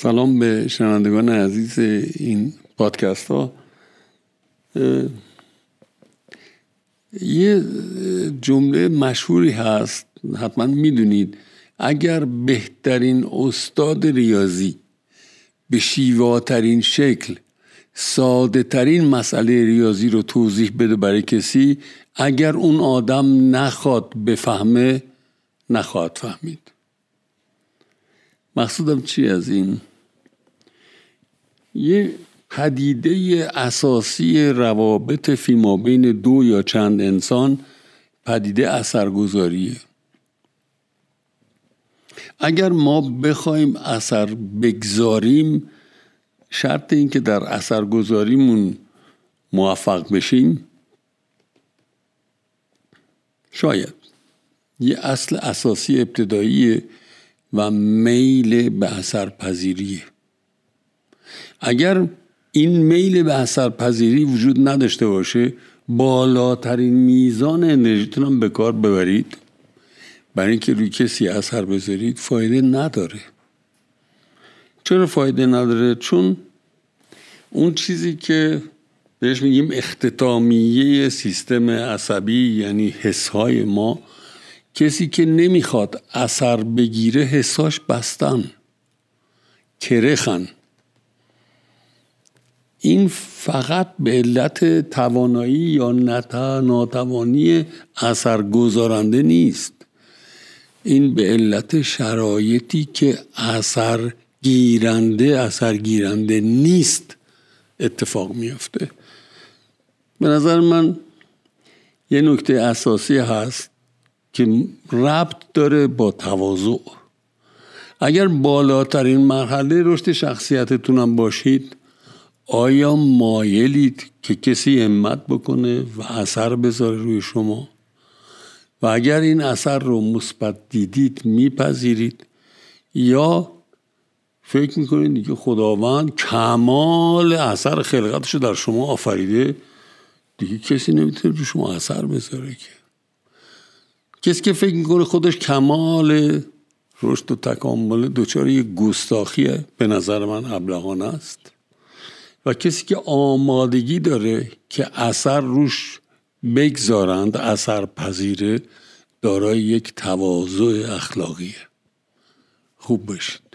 سلام به شنوندگان عزیز این پادکست ها. یه جمله مشهوری هست حتما می‌دونید. اگر بهترین استاد ریاضی به شیواترین شکل ساده ترین مسئله ریاضی رو توضیح بده برای کسی اگر اون آدم نخواد بفهمه نخواهد فهمید. مقصودم چی از این؟ یه پدیده اساسی روابط فیما بین دو یا چند انسان پدیده اثرگذاریه. اگر ما بخوایم اثر بگذاریم شرط این که در اثرگذاریمون موفق بشیم شاید. یه اصل اساسی ابتدایی و میل به اثر پذیریه اگر این میل به اثر پذیری وجود نداشته باشه بالاترین میزان انرژیتون هم به کار ببرید. برای اینکه روی کسی اثر بذارید فایده نداره. چرا فایده نداره؟ چون اون چیزی که بهش میگیم اختتامیه سیستم عصبی یعنی حسهای ما کسی که نمی‌خواد اثر بگیره حساش بستن کرخن. این فقط به علت توانایی یا ناتوانی اثر گذارنده نیست. این به علت شرایطی که اثر گیرنده اثر گیرنده نیست اتفاق میافته. به نظر من یه نکته اساسی هست که ربط داره با تواضع. اگر بالاترین مرحله رشد شخصیتتونم باشید آیا مایلید که کسی همت بکنه و اثر بذاره روی شما؟ و اگر این اثر رو مثبت دیدید میپذیرید؟ یا فکر می‌کنید دیگه خداوند کمال اثر خلقتش رو در شما آفریده؟ دیگه کسی نمی‌تونه رو شما اثر بذاره که. کسی که فکر می‌کنه خودش کمال رشد و تکامل دوچار یه گستاخیه به نظر من ابلغانه است. و کسی که آمادگی داره که اثر روش بگذارند اثر پذیره دارای یک تواضع اخلاقیه. خوب باشید.